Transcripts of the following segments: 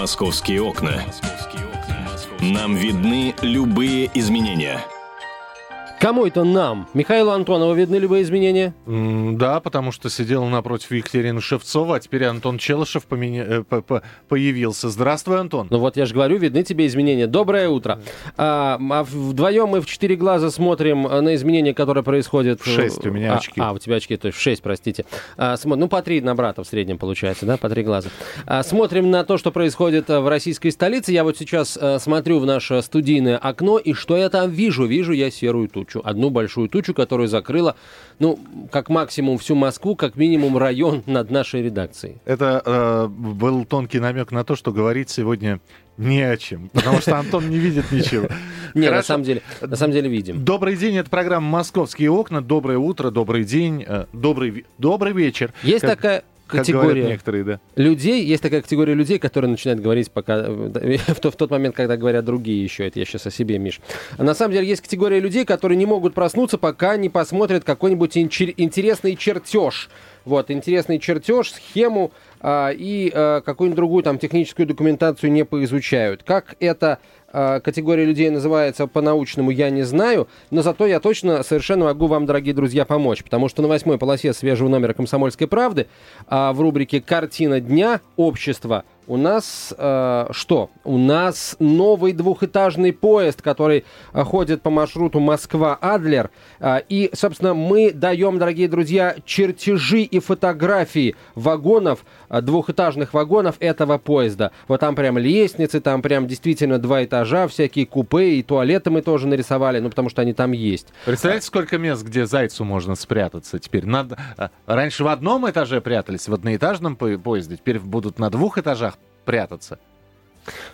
Московские окна. Нам видны любые изменения – Кому это нам? Михаилу Антонову видны любые изменения? Mm, да, потому что сидел напротив Екатерины Шевцова, а теперь Антон Челышев поменя... э, по -по появился. Здравствуй, Антон. Ну вот я же говорю, видны тебе изменения. Доброе утро. А, а вдвоем мы в четыре глаза смотрим на изменения, которые происходят... В шесть у меня а, очки. А, у тебя очки, то есть в шесть, простите. А, смо... Ну, по три на брата в среднем получается, да, по три глаза. А, смотрим на то, что происходит в российской столице. Я вот сейчас а, смотрю в наше студийное окно, и что я там вижу? Вижу я серую тучу тучу, одну большую тучу, которая закрыла, ну, как максимум всю Москву, как минимум район над нашей редакцией. Это э, был тонкий намек на то, что говорить сегодня не о чем, потому что Антон не видит ничего. Не, на самом деле, на самом деле видим. Добрый день, это программа «Московские окна». Доброе утро, добрый день, э, добрый, добрый вечер. Есть такая категория некоторые, да. людей, есть такая категория людей, которые начинают говорить пока в, тот, в тот момент, когда говорят другие еще. Это я сейчас о себе, Миш. А на самом деле есть категория людей, которые не могут проснуться, пока не посмотрят какой-нибудь интересный чертеж. Вот, интересный чертеж, схему а, и а, какую-нибудь другую там техническую документацию не поизучают. Как это категория людей называется по-научному, я не знаю, но зато я точно совершенно могу вам, дорогие друзья, помочь, потому что на восьмой полосе свежего номера «Комсомольской правды» а, в рубрике «Картина дня. Общество» у нас э, что? У нас новый двухэтажный поезд, который ходит по маршруту Москва-Адлер. Э, и, собственно, мы даем, дорогие друзья, чертежи и фотографии вагонов, двухэтажных вагонов этого поезда. Вот там прям лестницы, там прям действительно два этажа, всякие купе и туалеты мы тоже нарисовали, ну, потому что они там есть. Представляете, сколько мест, где зайцу можно спрятаться теперь? Надо... Э, раньше в одном этаже прятались, в одноэтажном поезде, теперь будут на двух этажах прятаться.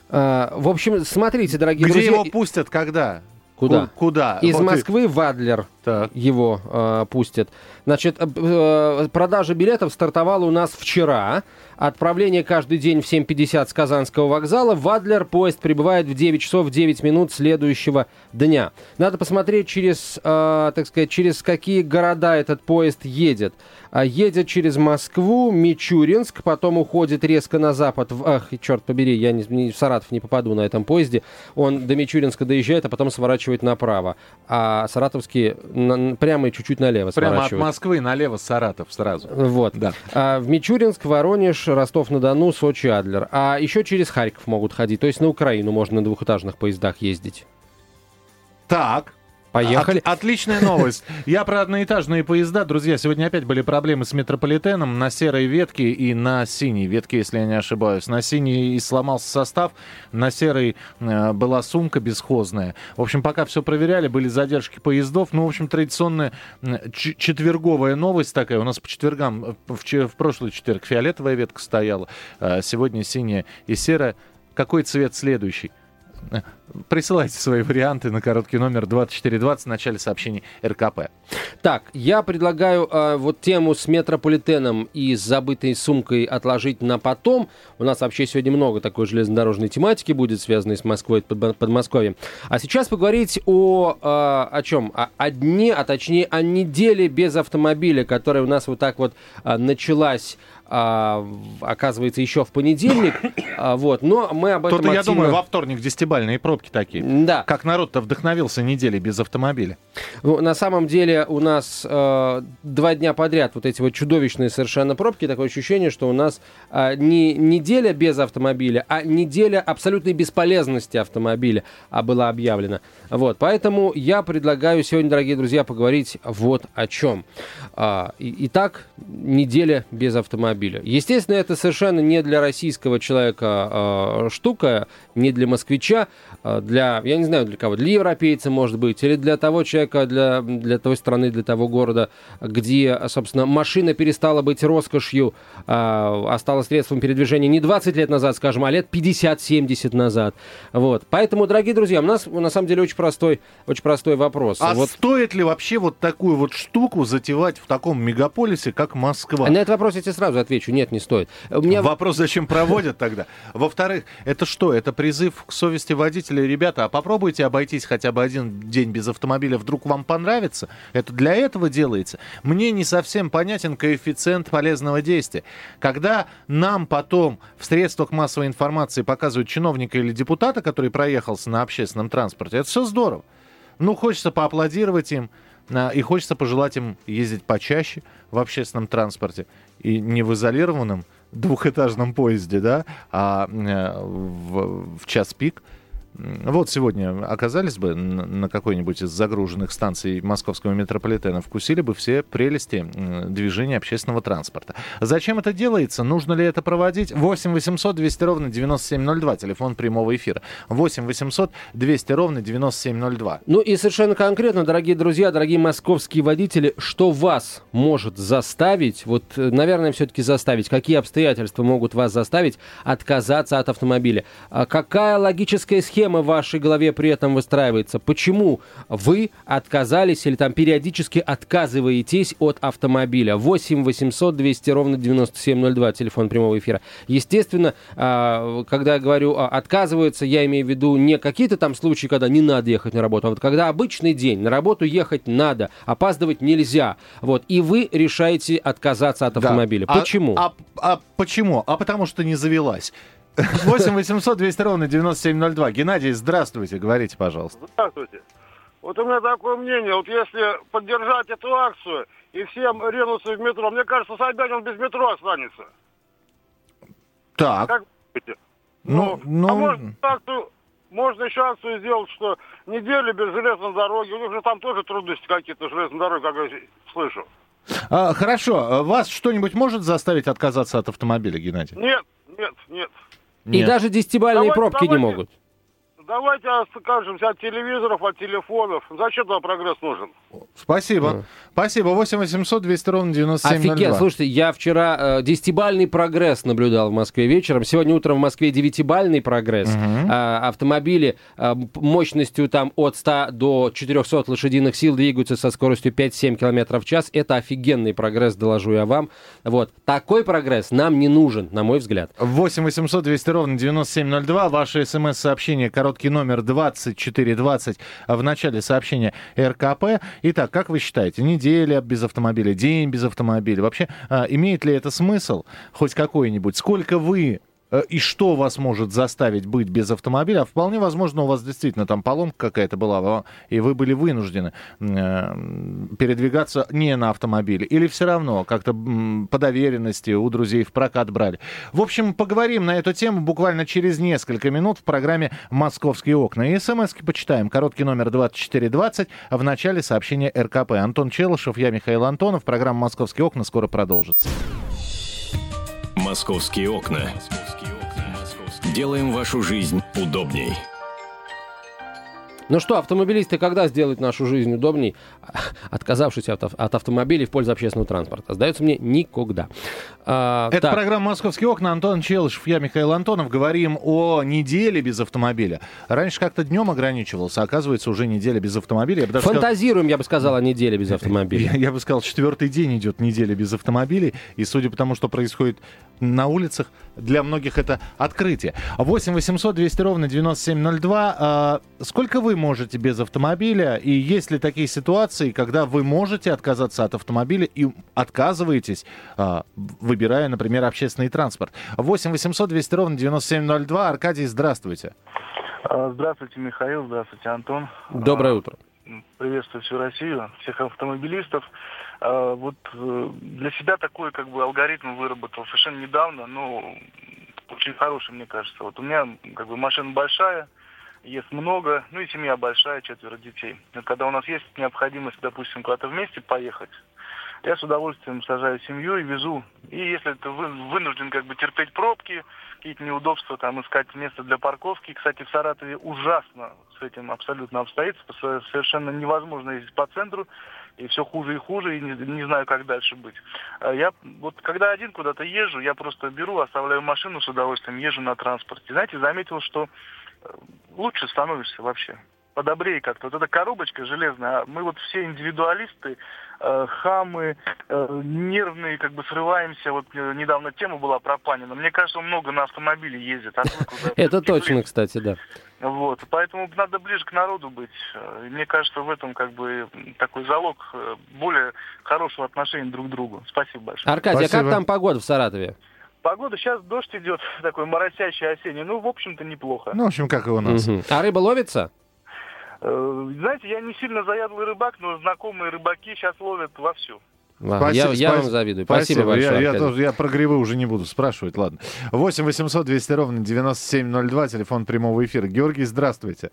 А, в общем, смотрите, дорогие Где друзья. Где его пустят, когда? Куда? Куда? Из вот Москвы и... в Адлер так. его э, пустят. Значит, э, э, продажа билетов стартовала у нас вчера. Отправление каждый день в 7.50 с Казанского вокзала. В Адлер поезд прибывает в 9 часов 9 минут следующего дня. Надо посмотреть, через, э, так сказать, через какие города этот поезд едет. А едет через Москву, Мичуринск, потом уходит резко на запад. В, ах, черт побери, я не, не, в Саратов не попаду на этом поезде. Он до Мичуринска доезжает, а потом сворачивает направо. А саратовские на, прямо и чуть-чуть налево Прямо от Москвы налево Саратов сразу. Вот. Да. А, в Мичуринск, Воронеж, Ростов-на-Дону, Сочи, Адлер. А еще через Харьков могут ходить. То есть на Украину можно на двухэтажных поездах ездить. Так, Поехали. От, отличная новость. Я про одноэтажные поезда. Друзья, сегодня опять были проблемы с метрополитеном на серой ветке и на синей ветке, если я не ошибаюсь. На синей сломался состав, на серой э, была сумка бесхозная. В общем, пока все проверяли, были задержки поездов. Ну, в общем, традиционная четверговая новость такая. У нас по четвергам, э, в, в прошлый четверг фиолетовая ветка стояла, а сегодня синяя и серая. Какой цвет следующий? Присылайте свои варианты на короткий номер 2420 в начале сообщений РКП. Так, я предлагаю э, вот тему с метрополитеном и с забытой сумкой отложить на потом. У нас вообще сегодня много такой железнодорожной тематики будет, связанной с Москвой и под, Подмосковьем. А сейчас поговорить о, э, о чем? О, о дне, а точнее о неделе без автомобиля, которая у нас вот так вот э, началась а, оказывается, еще в понедельник. А, вот, но мы об этом Тут, активно... я думаю, во вторник десятибальные пробки такие. Да. Как народ-то вдохновился неделей без автомобиля. Ну, на самом деле у нас э, два дня подряд вот эти вот чудовищные совершенно пробки. Такое ощущение, что у нас э, не неделя без автомобиля, а неделя абсолютной бесполезности автомобиля а была объявлена. Вот, поэтому я предлагаю сегодня, дорогие друзья, поговорить вот о чем. А, итак, неделя без автомобиля. Естественно, это совершенно не для российского человека а, штука, не для москвича, а, для, я не знаю для кого, для европейца, может быть, или для того человека, для, для той страны, для того города, где, собственно, машина перестала быть роскошью, а стала средством передвижения не 20 лет назад, скажем, а лет 50-70 назад. Вот. Поэтому, дорогие друзья, у нас на самом деле очень простой, очень простой вопрос. А вот... стоит ли вообще вот такую вот штуку затевать в таком мегаполисе, как Москва? На этот вопрос я тебе сразу отвечу, нет, не стоит. У меня... Вопрос, зачем проводят тогда? Во-вторых, это что? Это призыв к совести водителя. Ребята, а попробуйте обойтись хотя бы один день без автомобиля, вдруг вам понравится? Это для этого делается? Мне не совсем понятен коэффициент полезного действия. Когда нам потом в средствах массовой информации показывают чиновника или депутата, который проехался на общественном транспорте, это все здорово. Ну, хочется поаплодировать им, и хочется пожелать им ездить почаще в общественном транспорте. И не в изолированном двухэтажном поезде, да, а э, в, в час пик – вот сегодня оказались бы на какой-нибудь из загруженных станций московского метрополитена, вкусили бы все прелести движения общественного транспорта. Зачем это делается? Нужно ли это проводить? 8 800 200 ровно 9702, телефон прямого эфира. 8 800 200 ровно 9702. Ну и совершенно конкретно, дорогие друзья, дорогие московские водители, что вас может заставить, вот, наверное, все-таки заставить, какие обстоятельства могут вас заставить отказаться от автомобиля? А какая логическая схема система в вашей голове при этом выстраивается? Почему вы отказались или там периодически отказываетесь от автомобиля? 8 800 200 ровно 9702, телефон прямого эфира. Естественно, а, когда я говорю отказываются, я имею в виду не какие-то там случаи, когда не надо ехать на работу, а вот когда обычный день, на работу ехать надо, опаздывать нельзя. Вот, и вы решаете отказаться от автомобиля. Да. Почему? А, а, а почему? А потому что не завелась. 8 800 200 ровно 9702. Геннадий, здравствуйте, говорите, пожалуйста. Здравствуйте. Вот у меня такое мнение, вот если поддержать эту акцию и всем ринуться в метро, мне кажется, Собянин без метро останется. Так. Как ну, ну, ну... А можно акцию, можно еще акцию сделать, что неделю без железной дороги, у них же там тоже трудности какие-то железной дороги, как я слышу. А, хорошо, вас что-нибудь может заставить отказаться от автомобиля, Геннадий? Нет, нет, нет. И даже десятибальные давайте, пробки давайте, не могут. Давайте откажемся от телевизоров, от телефонов. Зачем нам прогресс нужен? Спасибо. Да. Спасибо. 8 800 200 ровно 9702. Офигенно. Слушайте, я вчера э, десятибальный прогресс наблюдал в Москве вечером. Сегодня утром в Москве девятибальный прогресс. Угу. Э, автомобили э, мощностью там от 100 до 400 лошадиных сил двигаются со скоростью 5-7 км в час. Это офигенный прогресс, доложу я вам. Вот. Такой прогресс нам не нужен, на мой взгляд. 8 800 200 ровно 9702. Ваши смс-сообщения, короткий номер 2420 в начале сообщения РКП. Итак, как вы считаете, неделя без автомобиля, день без автомобиля? Вообще, а, имеет ли это смысл хоть какой-нибудь? Сколько вы и что вас может заставить быть без автомобиля. Вполне возможно, у вас действительно там поломка какая-то была, и вы были вынуждены э, передвигаться не на автомобиле. Или все равно как-то по доверенности у друзей в прокат брали. В общем, поговорим на эту тему буквально через несколько минут в программе «Московские окна». И смс почитаем. Короткий номер 2420 в начале сообщения РКП. Антон Челышев, я Михаил Антонов. Программа «Московские окна» скоро продолжится. «Московские окна». Делаем вашу жизнь удобней. Ну что, автомобилисты когда сделают нашу жизнь удобней, отказавшись от, от автомобилей в пользу общественного транспорта? Сдается мне, никогда. А, Это так. программа «Московские окна». Антон Челышев, я Михаил Антонов. Говорим о неделе без автомобиля. Раньше как-то днем ограничивался, оказывается, уже неделя без автомобиля. Я Фантазируем, сказал... я бы сказал, о неделе без автомобиля. Я, я бы сказал, четвертый день идет неделя без автомобилей. И судя по тому, что происходит на улицах, для многих это открытие. 8 800 200 ровно 9702. А, сколько вы можете без автомобиля? И есть ли такие ситуации, когда вы можете отказаться от автомобиля и отказываетесь, а, выбирая, например, общественный транспорт? 8 800 200 ровно 9702. Аркадий, здравствуйте. А, здравствуйте, Михаил. Здравствуйте, Антон. Доброе утро. Приветствую всю Россию, всех автомобилистов. А, вот э, для себя такой как бы алгоритм выработал совершенно недавно, но очень хороший, мне кажется. Вот у меня как бы машина большая, ест много, ну и семья большая, четверо детей. Но когда у нас есть необходимость, допустим, куда-то вместе поехать, я с удовольствием сажаю семью и везу. И если ты вынужден как бы терпеть пробки, какие-то неудобства, там искать место для парковки. Кстати, в Саратове ужасно с этим абсолютно обстоятельства. Совершенно невозможно ездить по центру и все хуже и хуже, и не, не знаю, как дальше быть. А я вот когда один куда-то езжу, я просто беру, оставляю машину с удовольствием, езжу на транспорте. Знаете, заметил, что лучше становишься вообще. подобрее как-то. Вот эта коробочка железная, а мы вот все индивидуалисты, э, хамы, э, нервные, как бы срываемся. Вот э, недавно тема была про Панина. Мне кажется, он много на автомобиле ездит. Это точно, кстати, да. Вот, поэтому надо ближе к народу быть. Мне кажется, в этом как бы такой залог более хорошего отношения друг к другу. Спасибо большое. Аркадий, а как там погода в Саратове? Погода сейчас дождь идет, такой моросящий осенний. Ну, в общем-то, неплохо. Ну, в общем, как и у нас. Угу. А рыба ловится? Э, знаете, я не сильно заядлый рыбак, но знакомые рыбаки сейчас ловят вовсю. Спасибо, я, я вам завидую. Спасибо, спасибо большое. Я, я, тоже, я про грибы уже не буду спрашивать, ладно. 8 800 200 ровно 9702, телефон прямого эфира. Георгий, здравствуйте.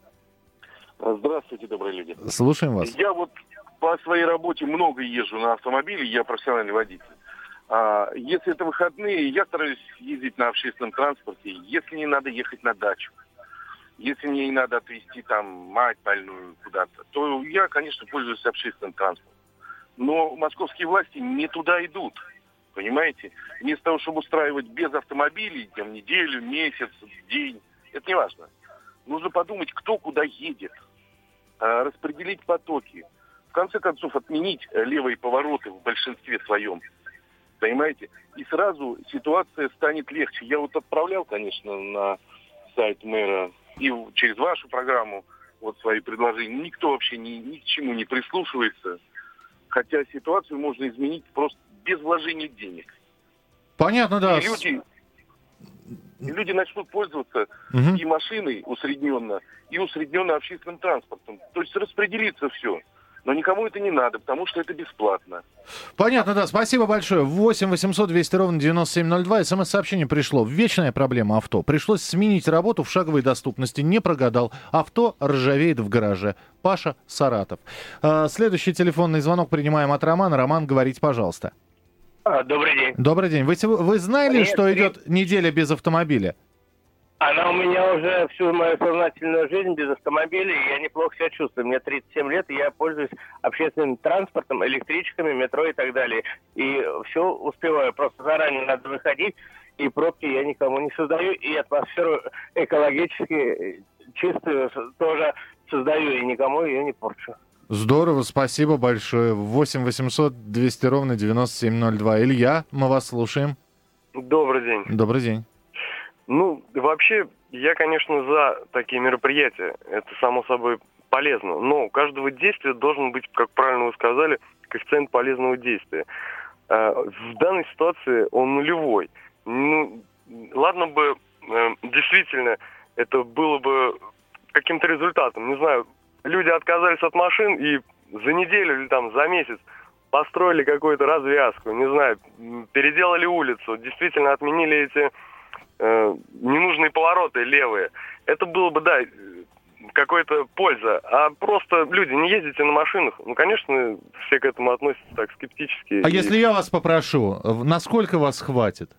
Здравствуйте, добрые люди. Слушаем вас. Я вот по своей работе много езжу на автомобиле, я профессиональный водитель. А, если это выходные, я стараюсь ездить на общественном транспорте, если не надо ехать на дачу. Если мне не надо отвезти там мать больную куда-то, то я, конечно, пользуюсь общественным транспортом. Но московские власти не туда идут. Понимаете? Вместо того, чтобы устраивать без автомобилей, там, неделю, месяц, день, это не важно. Нужно подумать, кто куда едет, а, распределить потоки. В конце концов, отменить левые повороты в большинстве своем. Понимаете? И сразу ситуация станет легче. Я вот отправлял, конечно, на сайт мэра и через вашу программу вот свои предложения. Никто вообще ни, ни к чему не прислушивается. Хотя ситуацию можно изменить просто без вложения денег. Понятно, да. И люди, и люди начнут пользоваться угу. и машиной усредненно, и усредненно общественным транспортом. То есть распределиться все. Но никому это не надо, потому что это бесплатно. Понятно, да. Спасибо большое. 8 800 200 ровно 9702. СМС-сообщение пришло. Вечная проблема авто. Пришлось сменить работу в шаговой доступности. Не прогадал. Авто ржавеет в гараже. Паша Саратов. А, следующий телефонный звонок принимаем от Романа. Роман, говорите, пожалуйста. А, добрый день. Добрый день. Вы, вы знали, Нет, что идет неделя без автомобиля? Она у меня уже всю мою сознательную жизнь без автомобиля, и я неплохо себя чувствую. Мне 37 лет, и я пользуюсь общественным транспортом, электричками, метро и так далее. И все успеваю. Просто заранее надо выходить, и пробки я никому не создаю, и атмосферу экологически чистую тоже создаю, и никому ее не порчу. Здорово, спасибо большое. 8 800 200 ровно 9702. Илья, мы вас слушаем. Добрый день. Добрый день. Ну, вообще, я, конечно, за такие мероприятия. Это, само собой, полезно. Но у каждого действия должен быть, как правильно вы сказали, коэффициент полезного действия. А, в данной ситуации он нулевой. Ну, ладно бы, э, действительно, это было бы каким-то результатом. Не знаю, люди отказались от машин и за неделю или там за месяц построили какую-то развязку, не знаю, переделали улицу, действительно отменили эти э, ненужные повороты левые. Это было бы, да, какая-то польза. А просто люди, не ездите на машинах. Ну, конечно, все к этому относятся так скептически. А и... если я вас попрошу, насколько вас хватит?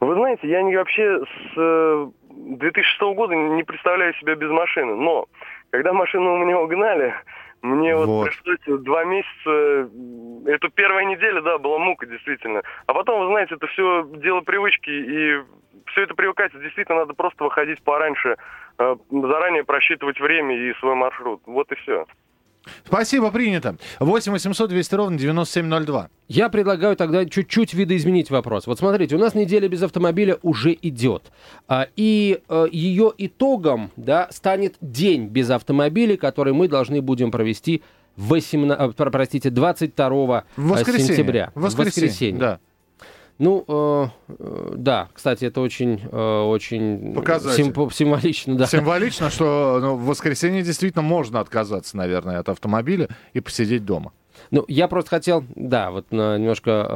Вы знаете, я не, вообще с 2006 э, года не представляю себя без машины. Но когда машину у меня угнали, мне вот. вот пришлось два месяца, эту первая неделя, да, была мука, действительно. А потом, вы знаете, это все дело привычки, и все это привыкается. Действительно, надо просто выходить пораньше, э, заранее просчитывать время и свой маршрут. Вот и все. Спасибо, принято. 8 800 200 ровно 9702. Я предлагаю тогда чуть-чуть видоизменить вопрос. Вот смотрите, у нас неделя без автомобиля уже идет. А, и э, ее итогом да, станет день без автомобиля, который мы должны будем провести 18, э, простите, 22 Воскресенье. сентября. Воскресенье. Воскресенье. Да. Ну, э, э, да, кстати, это очень, э, очень сим, символично. Да. Символично, что ну, в воскресенье действительно можно отказаться, наверное, от автомобиля и посидеть дома. Ну, я просто хотел, да, вот немножко...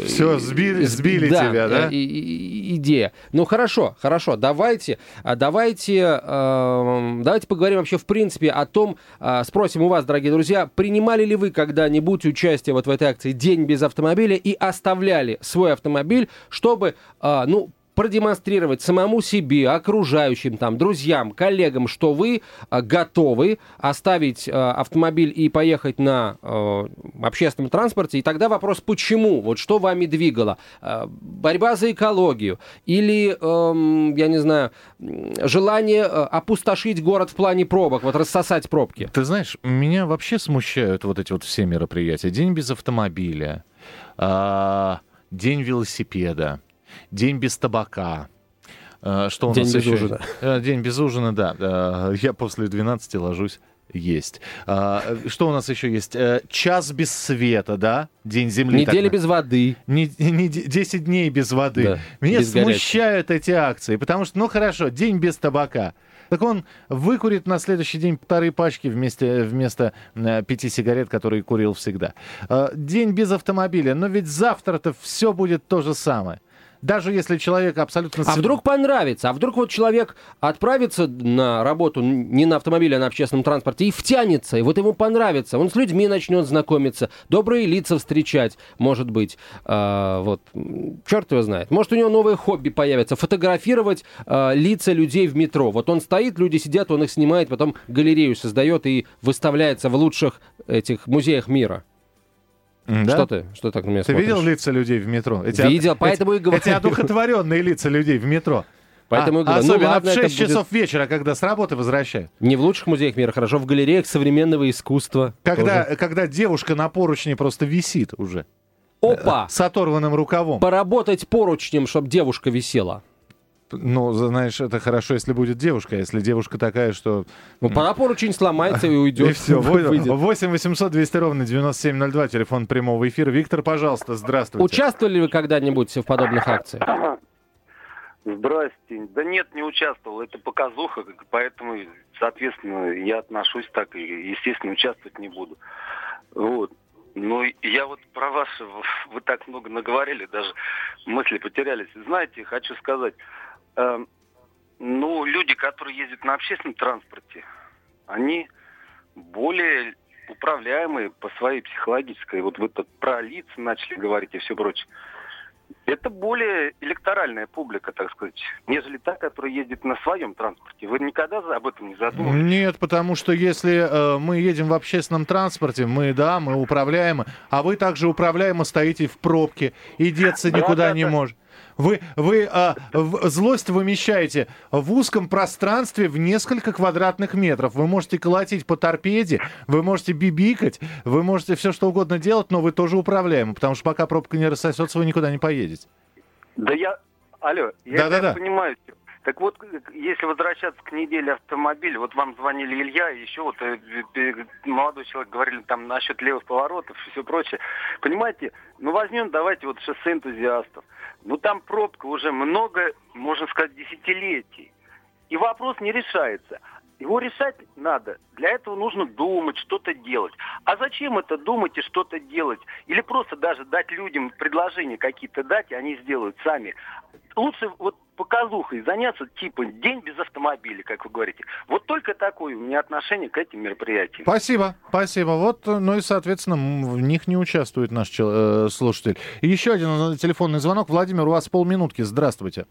Э, Все, сбили, сбили да, тебя, да? И, и, идея. Ну, хорошо, хорошо, давайте, а давайте, э, давайте поговорим вообще в принципе о том, э, спросим у вас, дорогие друзья, принимали ли вы когда-нибудь участие вот в этой акции «День без автомобиля» и оставляли свой автомобиль, чтобы, э, ну, продемонстрировать самому себе, окружающим, там, друзьям, коллегам, что вы э, готовы оставить э, автомобиль и поехать на э, общественном транспорте. И тогда вопрос, почему? Вот что вами двигало? Борьба за экологию? Или, э, я не знаю, желание э, опустошить город в плане пробок, вот рассосать пробки? Ты знаешь, меня вообще смущают вот эти вот все мероприятия. День без автомобиля, день велосипеда, день без табака. Э, что у День нас без еще? ужина. Э, День без ужина, да. Э, Я после 12 ложусь есть. А, Что у нас еще есть? Час без света, да? День Земли. Неделя так без воды. не, не, 10 дней без воды. Да, Меня без горячей. смущают эти акции, потому что, ну хорошо, день без табака. Так он выкурит на следующий день полторы пачки вместе, вместо э, пяти сигарет, которые курил всегда. Э, день без автомобиля. Но ведь завтра-то все будет то же самое. Даже если человек абсолютно... А вдруг понравится? А вдруг вот человек отправится на работу не на автомобиле, а на общественном транспорте и втянется, и вот ему понравится. Он с людьми начнет знакомиться, добрые лица встречать, может быть. А, вот, черт его знает. Может, у него новое хобби появится, фотографировать а, лица людей в метро. Вот он стоит, люди сидят, он их снимает, потом галерею создает и выставляется в лучших этих музеях мира. Да? Что ты? Что так на меня Ты смотришь? видел лица людей в метро? Эти Видел, от- поэтому эти, и говорю. Эти одухотворенные лица людей в метро. Поэтому А- и говорю, ну особенно ладно, в это 6 будет- часов вечера, когда с работы возвращают. Не в лучших музеях мира, хорошо, в галереях современного искусства. Когда, тоже. когда девушка на поручне просто висит уже. Опа! С оторванным рукавом. Поработать поручнем, чтобы девушка висела. Ну, знаешь, это хорошо, если будет девушка. а Если девушка такая, что... Ну, пора поручень сломается и уйдет. И все. выйдет. 8 800 200 ровно 9702, телефон прямого эфира. Виктор, пожалуйста, здравствуйте. Участвовали ли вы когда-нибудь в подобных акциях? Здрасте. Да нет, не участвовал. Это показуха, поэтому, соответственно, я отношусь так и, естественно, участвовать не буду. Вот. Ну, я вот про вас, вы так много наговорили, даже мысли потерялись. Знаете, хочу сказать, эм, ну, люди, которые ездят на общественном транспорте, они более управляемые по своей психологической. Вот вы тут про лица начали говорить и все прочее. Это более электоральная публика, так сказать, нежели та, которая ездит на своем транспорте. Вы никогда об этом не задумывались? Нет, потому что если э, мы едем в общественном транспорте, мы, да, мы управляемы, а вы также управляемо стоите в пробке и деться Да, никуда да, не да. может. Вы, вы а, в- злость вымещаете в узком пространстве в несколько квадратных метров. Вы можете колотить по торпеде, вы можете бибикать, вы можете все что угодно делать, но вы тоже управляемы, потому что пока пробка не рассосется, вы никуда не поедете. Да я... Алло, я Да-да-да. это понимаю. Так вот, если возвращаться к неделе автомобиля, вот вам звонили Илья, еще вот э, э, молодой человек говорили там насчет левых поворотов и все прочее. Понимаете, ну возьмем, давайте вот шоссе энтузиастов. Ну там пробка уже много, можно сказать, десятилетий. И вопрос не решается. Его решать надо. Для этого нужно думать, что-то делать. А зачем это думать и что-то делать? Или просто даже дать людям предложения какие-то дать, и они сделают сами. Лучше вот показухой заняться, типа день без автомобиля, как вы говорите. Вот только такое у меня отношение к этим мероприятиям. Спасибо, спасибо. Вот, ну и, соответственно, в них не участвует наш э, слушатель. И еще один э, телефонный звонок. Владимир, у вас полминутки. Здравствуйте.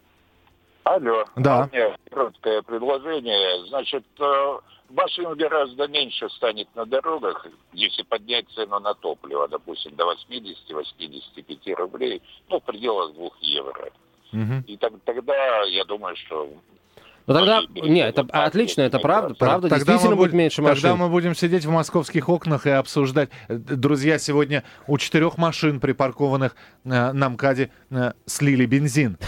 Алло. Да. А У меня короткое предложение. Значит, э, машин гораздо меньше станет на дорогах, если поднять цену на топливо, допустим, до 80-85 рублей, ну, в пределах 2 евро. Мгм. И так- тогда, я думаю, что Ну тогда, Многие перейдут не, это отлично, это правда, правда, Тогда действительно мы будет будем- меньше машин. Тогда мы будем сидеть в московских окнах и обсуждать. Друзья, сегодня у четырех машин, припаркованных э, на МКАДе, э, слили бензин.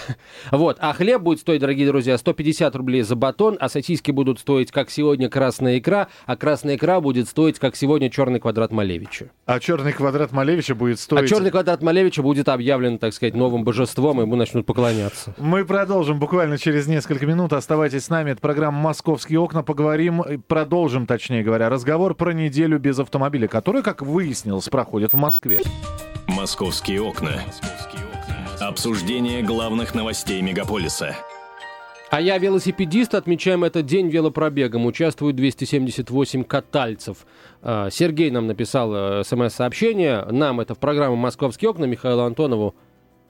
Вот, а хлеб будет стоить, дорогие друзья, 150 рублей за батон, а сосиски будут стоить, как сегодня, красная икра, а красная икра будет стоить, как сегодня, черный квадрат Малевича. А черный квадрат Малевича будет стоить... А черный квадрат Малевича будет объявлен, так сказать, новым божеством, и ему начнут поклоняться. Мы продолжим буквально через несколько минут. Оставайтесь с нами. Это программа «Московские окна». Поговорим, э, продолжим, точнее говоря, разговор про неделю без автомобиля, который, как выяснилось, проходит в Москве. «Московские окна». Обсуждение главных новостей мегаполиса. А я велосипедист, отмечаем этот день велопробегом. Участвуют 278 катальцев. А, Сергей нам написал э, смс-сообщение. Нам это в программу «Московские окна», Михаилу Антонову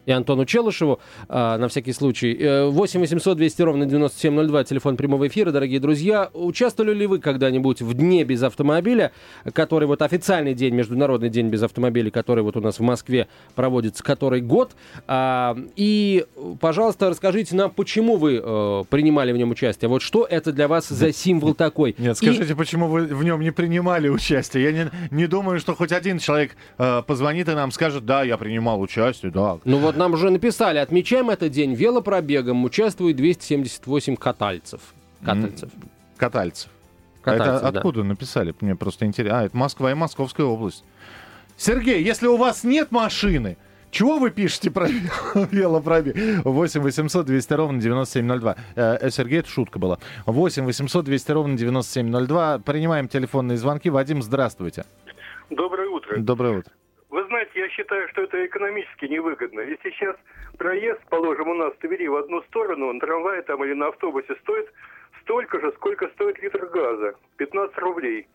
и Антону Челышеву, а, на всякий случай. 8 800 200 ровно 9702, телефон прямого эфира, дорогие друзья. Участвовали ли вы когда-нибудь в Дне без автомобиля, который вот официальный день, Международный день без автомобиля, который вот у нас в Москве проводится который год? А, и, пожалуйста, расскажите нам, почему вы э, принимали в нем участие? Вот что это для вас за символ такой? Нет, скажите, и... почему вы в нем не принимали участие? Я не, не думаю, что хоть один человек э, позвонит и нам скажет, да, я принимал участие, да. Ну вот нам уже написали, отмечаем этот день велопробегом, участвует 278 катальцев. Катальцев. Катальцев. Катальцев это да. откуда написали? Мне просто интересно. А, это Москва и Московская область. Сергей, если у вас нет машины, чего вы пишете про велопробег? 8 800 200 ровно 9702. Э, э, Сергей, это шутка была. 8 800 200 ровно 9702. Принимаем телефонные звонки. Вадим, здравствуйте. Доброе утро. Доброе утро. Вы знаете, я считаю, что это экономически невыгодно. Ведь сейчас проезд, положим, у нас в Твери в одну сторону, на трамвае там или на автобусе стоит столько же, сколько стоит литр газа. 15 рублей.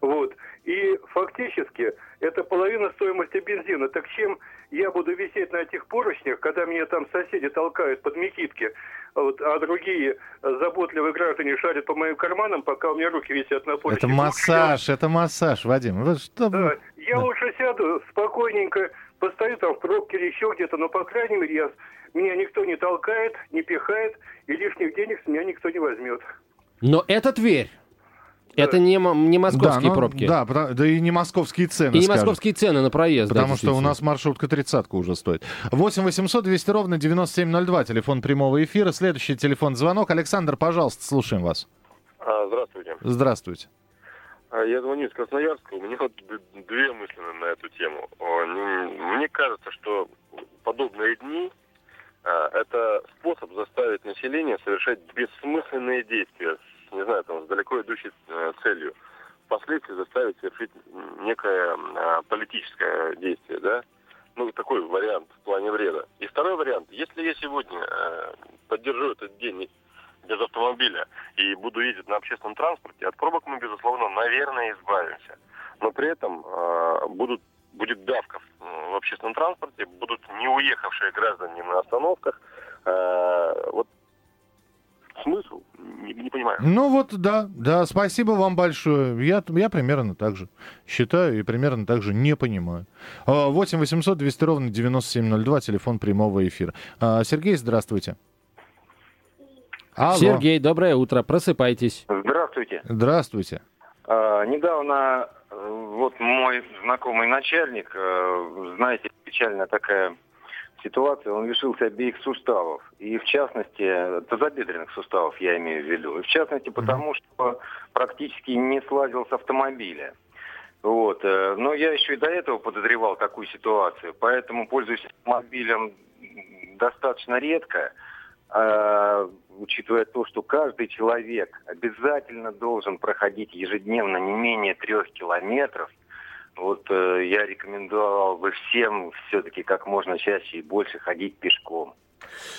Вот. И фактически это половина стоимости бензина. Так чем я буду висеть на этих поручнях, когда меня там соседи толкают под Микитки, вот, а другие заботливые граждане шарят по моим карманам, пока у меня руки висят на поручнях. Это массаж, это массаж, Вадим. Вы что... Да, я да. лучше сяду спокойненько, постою там в пробке или еще где-то, но, по крайней мере, я, меня никто не толкает, не пихает, и лишних денег с меня никто не возьмет. Но это Тверь. Это не, не московские да, ну, пробки. Да, да, и не московские цены. И не скажем. московские цены на проезд. Потому да, что у нас маршрутка тридцатка уже стоит. 8 800 200 ровно 9702, телефон прямого эфира. Следующий телефон звонок. Александр, пожалуйста, слушаем вас. А, здравствуйте. Здравствуйте. А, я звоню из Красноярска. У меня вот две мысли на эту тему. Мне кажется, что подобные дни а, это способ заставить население совершать бессмысленные действия не знаю, там, с далеко идущей э, целью, впоследствии заставить совершить некое э, политическое действие, да? Ну, такой вариант в плане вреда. И второй вариант, если я сегодня э, поддержу этот день без автомобиля и буду ездить на общественном транспорте, от пробок мы, безусловно, наверное, избавимся. Но при этом э, будут, будет давка в, общественном транспорте, будут не уехавшие граждане на остановках. Э, вот смысл? Не, не понимаю. Ну вот, да, да, спасибо вам большое. Я, я примерно так же считаю и примерно так же не понимаю. 8 800 200 ровно 9702, телефон прямого эфира. А, Сергей, здравствуйте. Алло. Сергей, доброе утро, просыпайтесь. Здравствуйте. Здравствуйте. А, недавно э, вот мой знакомый начальник, э, знаете, печальная такая ситуации он лишился обеих суставов. И в частности, тазобедренных суставов я имею в виду. И в частности потому, что практически не слазил с автомобиля. Вот. Э, но я еще и до этого подозревал такую ситуацию, поэтому пользуюсь автомобилем достаточно редко, э, учитывая то, что каждый человек обязательно должен проходить ежедневно не менее трех километров – вот э, я рекомендовал бы всем все-таки как можно чаще и больше ходить пешком.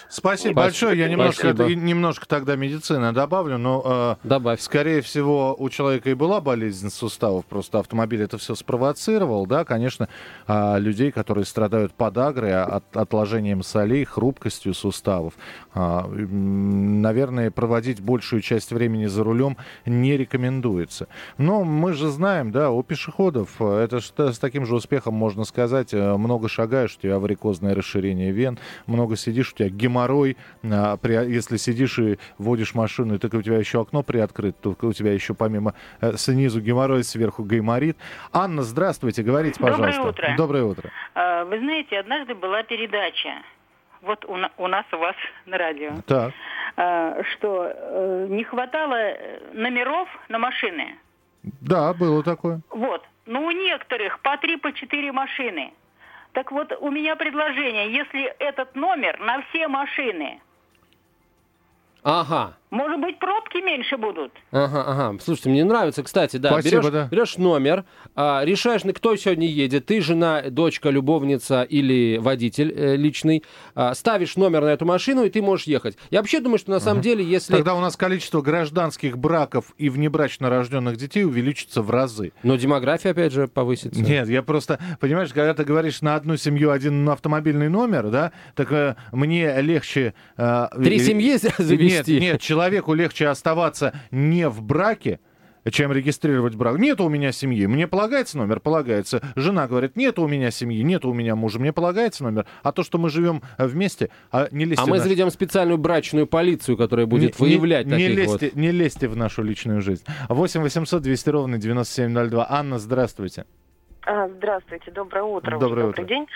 Спасибо, Спасибо большое. Я немножко, немножко тогда медицины добавлю, но э, Добавь. скорее всего у человека и была болезнь суставов, просто автомобиль это все спровоцировал, да, конечно, э, людей, которые страдают подагрой, а, от, отложением солей, хрупкостью суставов, э, наверное, проводить большую часть времени за рулем не рекомендуется. Но мы же знаем, да, у пешеходов э, это с таким же успехом можно сказать, э, много шагаешь, у тебя варикозное расширение вен, много сидишь, у тебя геморрой. А, при, если сидишь и водишь машину, и только у тебя еще окно приоткрыто, то у тебя еще помимо э, снизу геморрой, сверху гайморит. Анна, здравствуйте, говорите, пожалуйста. Доброе утро. Доброе утро. А, вы знаете, однажды была передача, вот у, у нас у вас на радио. Так. А, что э, не хватало э, номеров на машины. Да, было такое. Вот. Но у некоторых по три, по четыре машины. Так вот, у меня предложение, если этот номер на все машины. Ага. Может быть, пробки меньше будут? Ага, ага. Слушайте, мне нравится, кстати, да. Спасибо, берешь, да. берешь номер, а, решаешь, на кто сегодня едет. Ты жена, дочка, любовница или водитель э, личный. А, ставишь номер на эту машину, и ты можешь ехать. Я вообще думаю, что на самом деле, если... Тогда у нас количество гражданских браков и внебрачно рожденных детей увеличится в разы. Но демография, опять же, повысится. Нет, я просто, понимаешь, когда ты говоришь на одну семью один автомобильный номер, да, так э, мне легче... э, Три э, семьи Нет, завести. нет, человеку легче оставаться не в браке, чем регистрировать брак. Нет у меня семьи. Мне полагается номер? Полагается. Жена говорит, нет у меня семьи, нет у меня мужа. Мне полагается номер. А то, что мы живем э, вместе, а не лезьте А мы наш- заведем специальную брачную полицию, которая будет не- выявлять не, не таких лезьте, вот. не лезьте в нашу личную жизнь. 8 800 200 ровно 9702. Анна, здравствуйте. А, Здравствуйте, доброе утро. Доброе утро. Добрый день.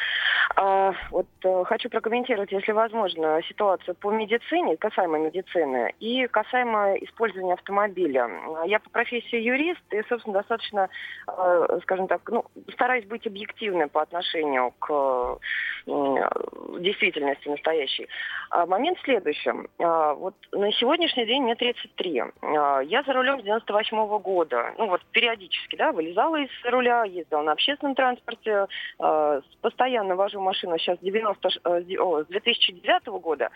А, Вот э, хочу прокомментировать, если возможно, ситуацию по медицине, касаемо медицины и касаемо использования автомобиля. А, Я по профессии юрист и, собственно, достаточно, э, скажем так, ну, стараюсь быть объективной по отношению к э, действительности настоящей. А, Момент в следующем. А, Вот на сегодняшний день мне 33. А, Я за рулем с 98 года. Ну вот периодически, да, вылезала из руля, ездила на общественном транспорте, э, постоянно вожу машину сейчас с 90, ш- э, с де- о, с 2009 года.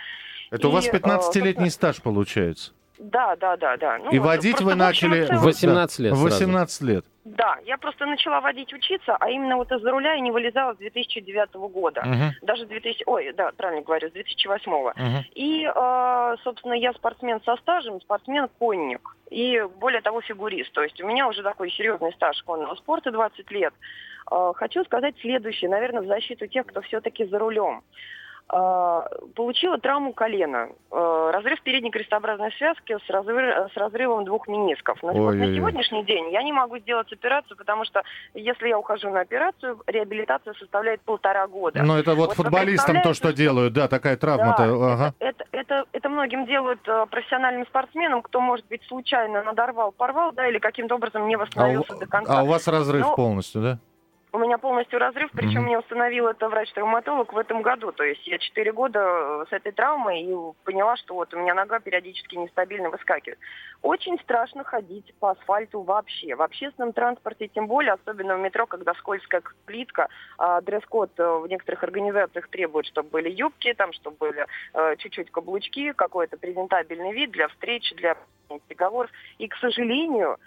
Это у И, вас э, 15-летний стаж получается. Да, да, да, да. Ну, И вот водить вы начали... целом- в 18 лет В сразу. 18 лет. Да, я просто начала водить учиться, а именно вот из-за руля я не вылезала с 2009 года. Мгм. Даже 2000, ой, да, правильно говорю, с 2008. Мгм. И, э, собственно, я спортсмен со стажем, спортсмен-конник. И более того, фигурист. То есть у меня уже такой серьезный стаж конного спорта 20 лет. Э, хочу сказать следующее, наверное, в защиту тех, кто все-таки за рулем. Э, получила травму колена, э, разрыв передней крестообразной связки с, разры- с разрывом двух менисков. На, вот на Ой-ой-ой. сегодняшний день я не могу сделать операцию, потому что если я ухожу на операцию, реабилитация составляет полтора года. Но это вот, вы футболистам то, что делают, да, такая травма-то. да, ага. это, это, это многим делают э, профессиональным спортсменам, кто, может быть, случайно надорвал, порвал, да, или каким-то образом не А у, восстановился до конца. а у вас разрыв Но полностью, да? У меня полностью разрыв, причем Мгм. мне установил это врач-травматолог в этом году. То есть я 4 года э, с этой травмой и поняла, что вот у меня нога периодически нестабильно выскакивает. Очень страшно ходить по асфальту вообще. В общественном транспорте тем более, особенно в метро, когда скользкая плитка. А дресс-код э, в некоторых организациях требует, чтобы были юбки, там, чтобы были э, чуть-чуть каблучки, какой-то презентабельный вид для встреч, для переговоров. И, к сожалению,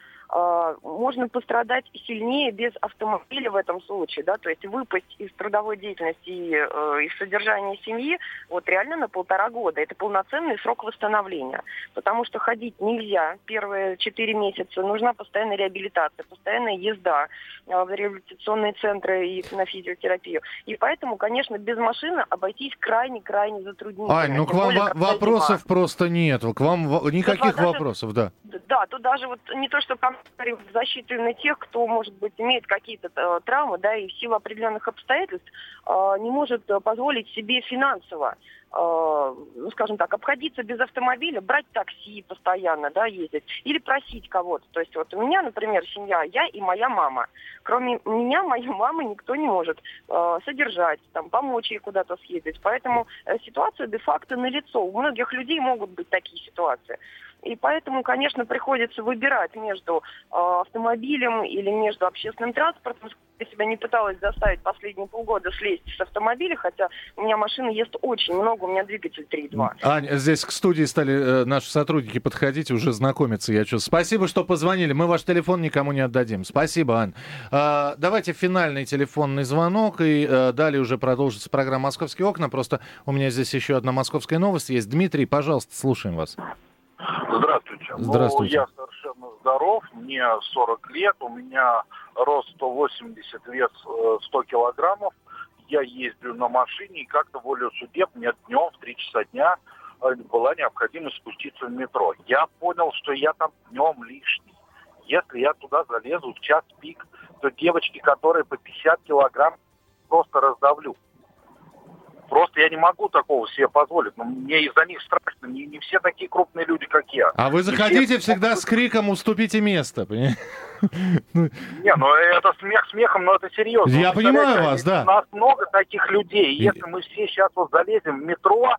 можно пострадать сильнее без автомобиля в этом случае, да, то есть выпасть из трудовой деятельности и э, из содержания семьи вот реально на полтора года. Это полноценный срок восстановления, потому что ходить нельзя первые четыре месяца, нужна постоянная реабилитация, постоянная езда э, в реабилитационные центры и на физиотерапию. И поэтому, конечно, без машины обойтись крайне-крайне затруднительно. Ань, ну к вам более, зима. вопросов просто нет. К вам никаких даже- вопросов, да. Да, тут даже вот не то, что говорю, в защиту именно тех, кто, может быть, имеет какие-то э, травмы, да, и в силу определенных обстоятельств э, не может э, позволить себе финансово, ну, скажем так, обходиться без автомобиля, брать такси постоянно, да, ездить, или просить кого-то. То есть вот у меня, например, семья, я и моя мама. Кроме меня, мою маму никто не может содержать, там, помочь ей куда-то съездить. Поэтому ситуация де-факто налицо. У многих людей могут быть такие ситуации. И поэтому, конечно, приходится выбирать между э, автомобилем или между общественным транспортом. Я себя не пыталась заставить последние полгода слезть с автомобиля, хотя у меня машина ест очень много, у меня двигатель 3.2. Ань, здесь к студии стали э, наши сотрудники подходить, уже знакомиться, я чувствую. Спасибо, что позвонили. Мы ваш телефон никому не отдадим. Спасибо, Ань. А, давайте финальный телефонный звонок, и э, далее уже продолжится программа «Московские окна». Просто у меня здесь еще одна московская новость есть. Дмитрий, пожалуйста, слушаем вас. Здравствуйте. Здравствуйте. Ну, я совершенно здоров, мне 40 лет, у меня рост 180, вес э, 100 килограммов. Я ездил на машине, и как-то волю судеб мне днем в 3 часа дня э, была необходимость спуститься в метро. Я понял, что я там днем лишний. Если я туда залезу в час пик, то девочки, которые по 50 килограмм, просто раздавлю. Просто я не могу такого себе позволить. Но мне из-за них страшно. Не, не все такие крупные люди, как я. А вы все- заходите всегда с криком «Уступите место». понимаете? Не, ну это смех смехом, но это серьезно. Я понимаю вас, да. У нас много таких людей. Если мы все сейчас вот залезем в метро,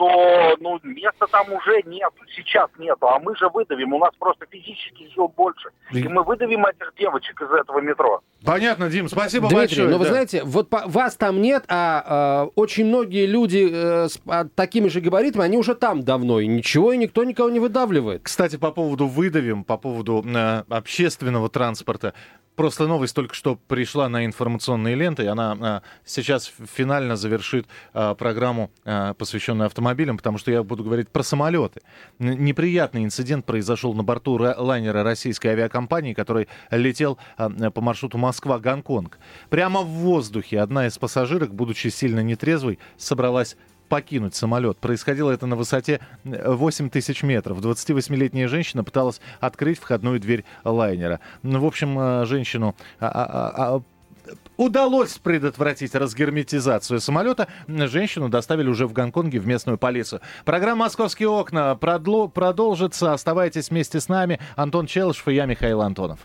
то ну, места там уже нет, сейчас нету, а мы же выдавим, у нас просто физически сил больше. И мы выдавим этих девочек из этого метро. Понятно, Дим, спасибо Дмитрий, большое. но вы да. знаете, вот по- вас там нет, а э, очень многие люди э, с а, такими же габаритами, они уже там давно, и ничего, и никто никого не выдавливает. Кстати, по поводу выдавим, по поводу э, общественного транспорта. Просто новость только что пришла на информационные ленты, и она э, сейчас финально завершит э, программу, э, посвященную автомобилям, потому что я буду говорить про самолеты. Неприятный инцидент произошел на борту ра- лайнера российской авиакомпании, который летел по маршруту Москва-Гонконг. Прямо в воздухе одна из пассажирок, будучи сильно нетрезвой, собралась покинуть самолет. Происходило это на высоте 8 тысяч метров. 28-летняя женщина пыталась открыть входную дверь лайнера. Ну, в общем, э, женщину а, а, а, удалось предотвратить разгерметизацию самолета. Женщину доставили уже в Гонконге в местную полицию. Программа «Московские окна» продло- продолжится. Оставайтесь вместе с нами. Антон Челышев и я, Михаил Антонов.